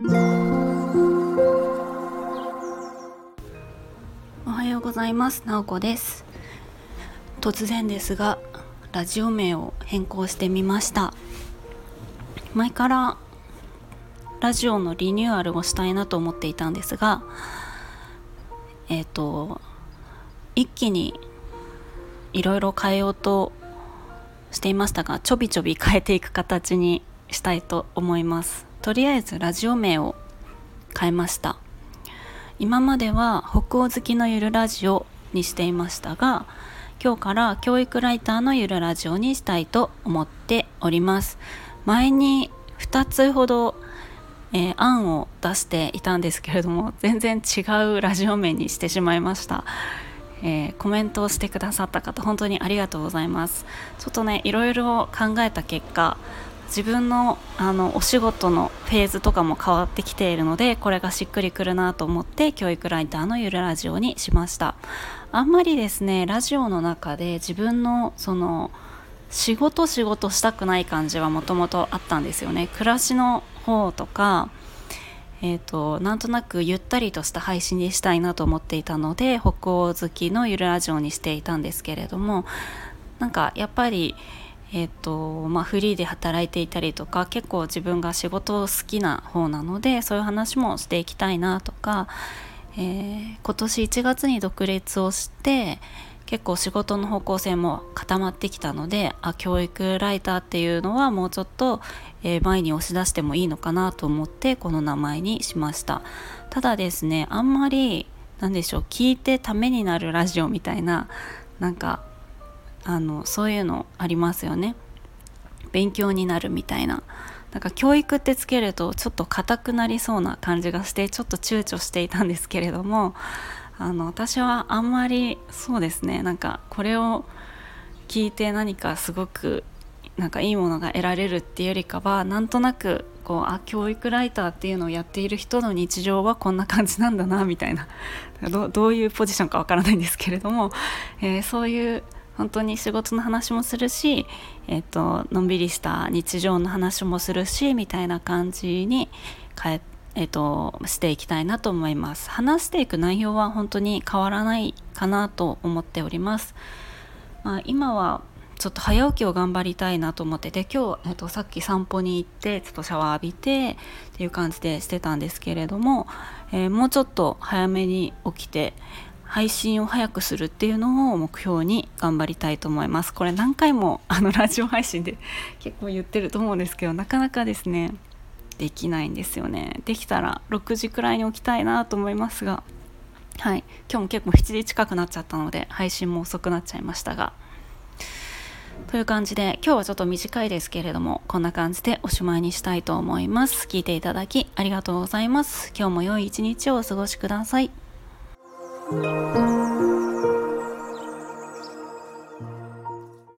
おはようございます。なおこです。突然ですがラジオ名を変更してみました。前からラジオのリニューアルをしたいなと思っていたんですがえっ、ー、と一気にいろいろ変えようとしていましたがちょびちょび変えていく形にしたいと思います。とりあえずラジオ名を変えました。今までは北欧好きのゆるラジオにしていましたが今日から教育ライターのゆるラジオにしたいと思っております。前に2つほど、えー、案を出していたんですけれども全然違うラジオ名にしてしまいました。えー、コメントをしてくださった方本当にありがとうございます。ちょっとねいろいろ考えた結果自分のあのお仕事のフェーズとかも変わってきているのでこれがしっくりくるなと思って教育ライターのゆるラジオにしました。あんまりですねラジオの中で自分のその仕事仕事したくない感じはもともとあったんですよね。暮らしの方とかえーと、なんとなくゆったりとした配信にしたいなと思っていたので北欧好きのゆるラジオにしていたんですけれどもなんかやっぱり、えーとまあ、フリーで働いていたりとか結構自分が仕事を好きな方なのでそういう話もしていきたいなとか、えー、今年1月に独立をして結構仕事の方向性も固まってきたのであ教育ライターっていうのはもうちょっと、え、前に押し出してもいいのかなと思ってこの名前にしました。ただですねあんまりなんでしょう聞いてためになるラジオみたいななんかあのそういうのありますよね。勉強になるみたいな。なんか教育ってつけるとちょっと硬くなりそうな感じがしてちょっと躊躇していたんですけれどもあの私はあんまりそうですね。なんかこれを聞いて何かすごくなんかいいものが得られるっていうよりかはなんとなくこうあ教育ライターっていうのをやっている人の日常はこんな感じなんだなみたいな。どういうポジションかわからないんですけれども、えー、そういう本当に仕事の話もするし、えーと、とのんびりした日常の話もするしみたいな感じに変ええーと、していきたいなと思います。話していく内容は本当に変わらないかなと思っております、まあ、今はちょっと早起きを頑張りたいなと思ってて今日、えーと、さっき散歩に行ってちょっとシャワー浴びてっていう感じでしてたんですけれども、えー、もうちょっと早めに起きて配信を早くするっていうのを目標に頑張りたいと思います。これ何回も あのラジオ配信で 結構言ってると思うんですけどなかなかですねできないんですよね。できたら6時くらいに起きたいなと思いますがはい。今日も結構7時近くなっちゃったので配信も遅くなっちゃいましたが。という感じで今日はちょっと短いですけれどもこんな感じでおしまいにしたいと思います。聞いていただきありがとうございます。今日も良い一日をお過ごしください。嗯。